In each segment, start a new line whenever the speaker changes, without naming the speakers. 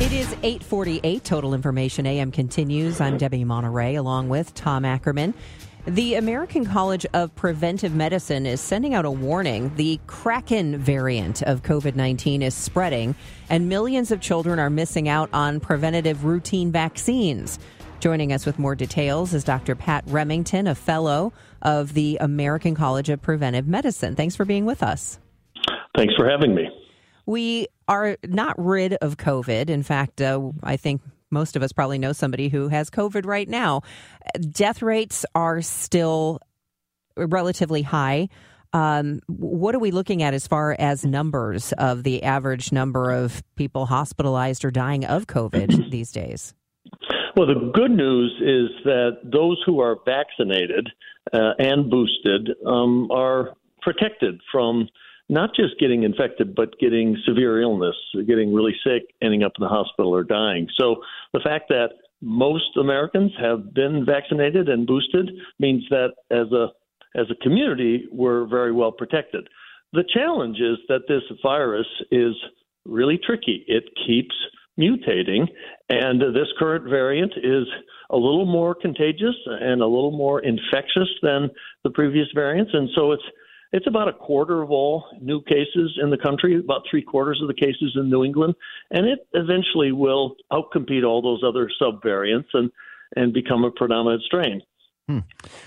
It is 848. Total Information AM continues. I'm Debbie Monterey along with Tom Ackerman. The American College of Preventive Medicine is sending out a warning. The Kraken variant of COVID 19 is spreading, and millions of children are missing out on preventative routine vaccines. Joining us with more details is Dr. Pat Remington, a fellow of the American College of Preventive Medicine. Thanks for being with us.
Thanks for having me.
We are not rid of COVID. In fact, uh, I think most of us probably know somebody who has COVID right now. Death rates are still relatively high. Um, what are we looking at as far as numbers of the average number of people hospitalized or dying of COVID these days?
Well, the good news is that those who are vaccinated uh, and boosted um, are protected from not just getting infected, but getting severe illness, getting really sick, ending up in the hospital, or dying. So the fact that most Americans have been vaccinated and boosted means that as a as a community, we're very well protected. The challenge is that this virus is really tricky. It keeps mutating, and this current variant is a little more contagious and a little more infectious than the previous variants, and so it's it's about a quarter of all new cases in the country, about three quarters of the cases in New England, and it eventually will outcompete all those other subvariants and and become a predominant strain.
Hmm.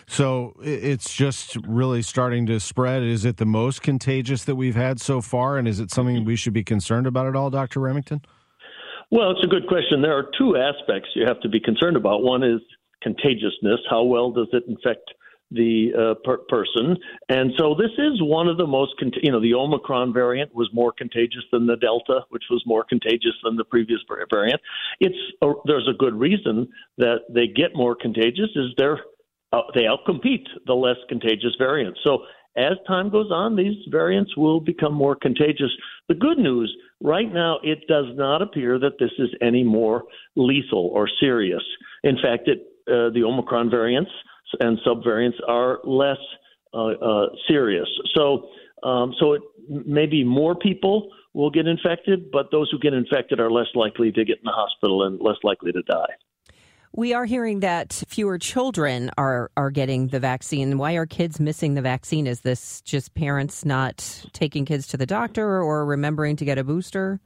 So it's just really starting to spread. Is it the most contagious that we've had so far, and is it something we should be concerned about at all, Dr. Remington?
Well, it's a good question. There are two aspects you have to be concerned about. One is contagiousness. How well does it infect the uh, per- person. And so this is one of the most, cont- you know, the Omicron variant was more contagious than the Delta, which was more contagious than the previous variant. It's a, there's a good reason that they get more contagious is they're uh, they outcompete the less contagious variants. So as time goes on, these variants will become more contagious. The good news right now, it does not appear that this is any more lethal or serious. In fact, it uh, the Omicron variants and subvariants are less uh, uh, serious. So, um, so it, maybe more people will get infected, but those who get infected are less likely to get in the hospital and less likely to die.
We are hearing that fewer children are are getting the vaccine. Why are kids missing the vaccine? Is this just parents not taking kids to the doctor or remembering to get a booster?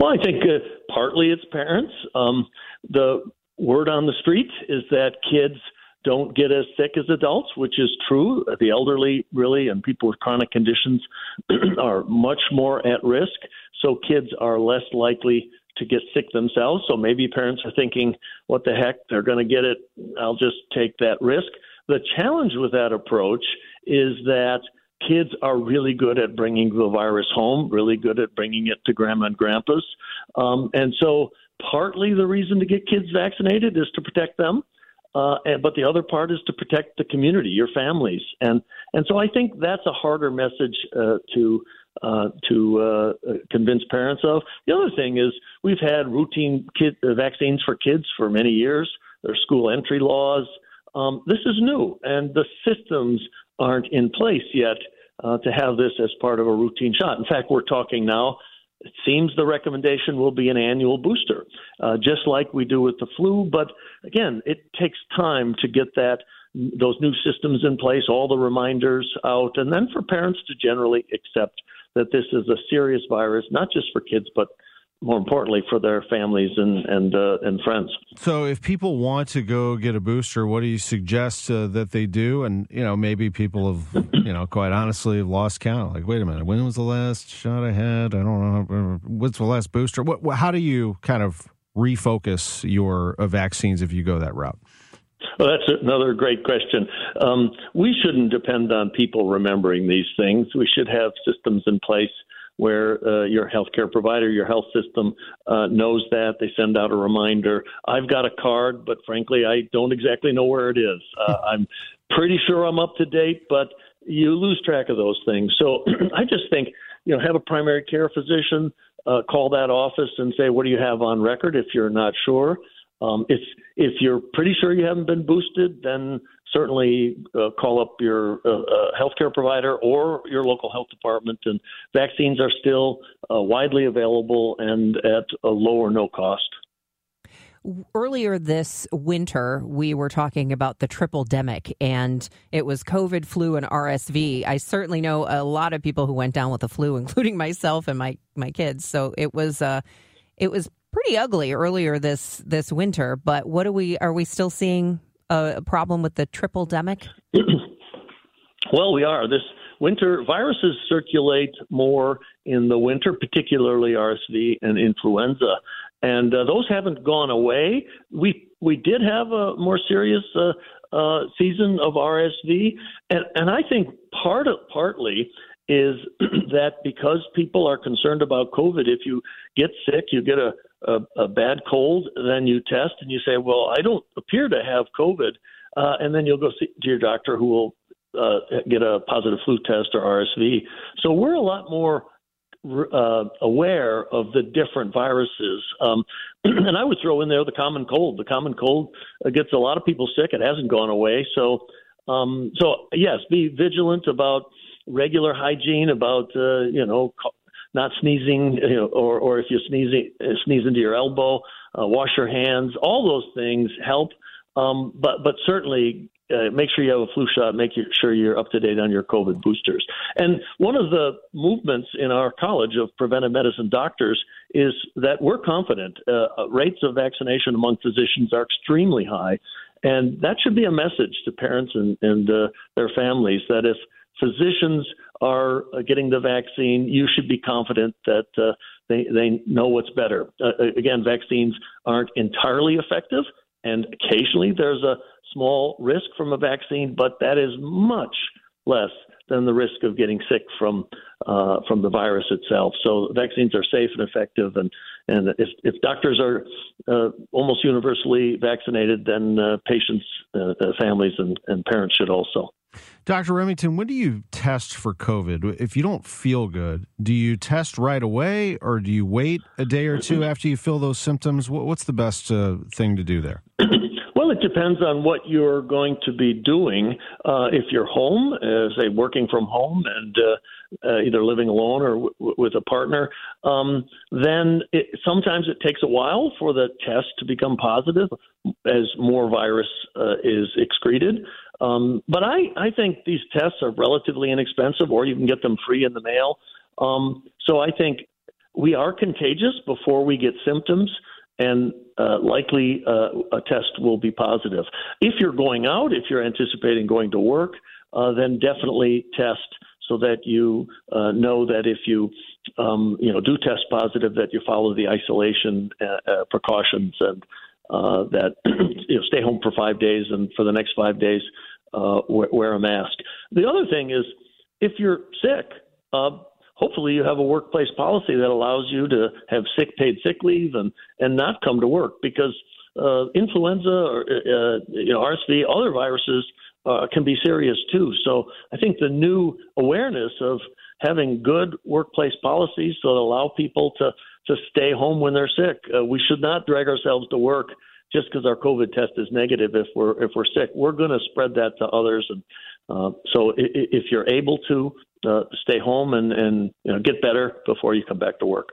Well, I think uh, partly it's parents. Um, the word on the street is that kids don't get as sick as adults, which is true. The elderly, really, and people with chronic conditions are much more at risk. So kids are less likely to get sick themselves. So maybe parents are thinking, what the heck, they're going to get it. I'll just take that risk. The challenge with that approach is that kids are really good at bringing the virus home, really good at bringing it to grandma and grandpa's. Um, and so partly the reason to get kids vaccinated is to protect them. Uh, and, but the other part is to protect the community, your families, and and so I think that's a harder message uh, to uh, to uh, convince parents of. The other thing is we've had routine kid, uh, vaccines for kids for many years. There's school entry laws. Um, this is new, and the systems aren't in place yet uh, to have this as part of a routine shot. In fact, we're talking now it seems the recommendation will be an annual booster, uh, just like we do with the flu. But again, it takes time to get that those new systems in place, all the reminders out, and then for parents to generally accept that this is a serious virus, not just for kids, but more importantly for their families and and uh, and friends.
So, if people want to go get a booster, what do you suggest uh, that they do? And you know, maybe people have, you know, quite honestly, lost count. Like, wait a minute, when was the last shot I had? I don't know. What's the last booster? What? How do you kind of refocus your uh, vaccines if you go that route?
Well, that's another great question. Um, we shouldn't depend on people remembering these things. We should have systems in place where uh, your healthcare provider, your health system uh, knows that. They send out a reminder. I've got a card, but frankly, I don't exactly know where it is. Uh, I'm pretty sure I'm up to date, but you lose track of those things. So I just think, you know, have a primary care physician uh, call that office and say, what do you have on record if you're not sure. Um, if if you're pretty sure you haven't been boosted, then certainly uh, call up your uh, uh, healthcare provider or your local health department. And vaccines are still uh, widely available and at a low or no cost.
Earlier this winter, we were talking about the tripledemic, and it was COVID, flu, and RSV. I certainly know a lot of people who went down with the flu, including myself and my my kids. So it was uh, it was pretty ugly earlier this this winter. But what are we are we still seeing a problem with the tripledemic?
well, we are. This winter, viruses circulate more in the winter, particularly RSV and influenza, and uh, those haven't gone away. We we did have a more serious uh, uh, season of RSV, and and I think part of partly is that because people are concerned about COVID, if you get sick, you get a a, a bad cold, then you test and you say, well, I don't appear to have COVID, uh, and then you'll go see to your doctor who will uh, get a positive flu test or RSV. So we're a lot more uh, aware of the different viruses. Um, and I would throw in there the common cold. The common cold uh, gets a lot of people sick. It hasn't gone away. So, um, so yes, be vigilant about regular hygiene, about uh, you know not sneezing, you know, or or if you sneeze sneeze into your elbow, uh, wash your hands. All those things help. Um, but but certainly uh, make sure you have a flu shot. Make sure you're up to date on your COVID boosters. And one of the movements in our College of Preventive Medicine doctors is that we're confident uh, rates of vaccination among physicians are extremely high, and that should be a message to parents and, and uh, their families that if physicians are getting the vaccine, you should be confident that uh, they they know what's better. Uh, uh, again, vaccines aren't entirely effective, and occasionally there's a small risk from a vaccine, but that is much less than the risk of getting sick from uh, from the virus itself. So vaccines are safe and effective, and and if, if doctors are uh, almost universally vaccinated, then uh, patients, uh, uh, families, and, and parents should also.
Dr. Remington, when do you test for COVID? If you don't feel good, do you test right away or do you wait a day or two after you feel those symptoms? What's the best uh, thing to do there?
Well, it depends on what you're going to be doing. Uh, if you're home, uh, say working from home and uh, uh, either living alone or w- with a partner, um, then it, sometimes it takes a while for the test to become positive as more virus uh, is excreted. Um, but I, I think these tests are relatively inexpensive, or you can get them free in the mail. Um, so I think we are contagious before we get symptoms, and uh, likely uh, a test will be positive. If you're going out, if you're anticipating going to work, uh, then definitely test so that you uh, know that if you um, you know do test positive, that you follow the isolation uh, uh, precautions and that you know stay home for five days and for the next five days wear, wear, a mask. The other thing is if you're sick, hopefully you have a workplace policy that allows you to have sick paid sick leave and and not come to work because uh, influenza or uh, you know RSV other viruses uh, can be serious too. So I think the new awareness of having good workplace policies so that allow people to to stay home when they're sick. Uh, we should not drag ourselves to work just because our COVID test is negative. If we're if we're sick, we're going to spread that to others. And uh, so, if you're able to uh, stay home and and you know, get better before you come back to work.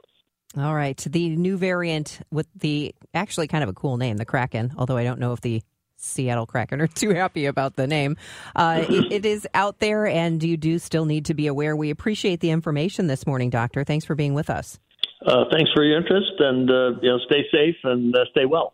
All right, the new variant with the actually kind of a cool name, the Kraken. Although I don't know if the Seattle Kraken are too happy about the name. Uh, it, it is out there, and you do still need to be aware. We appreciate the information this morning, Doctor. Thanks for being with us.
Uh, thanks for your interest, and uh, you know, stay safe and uh, stay well.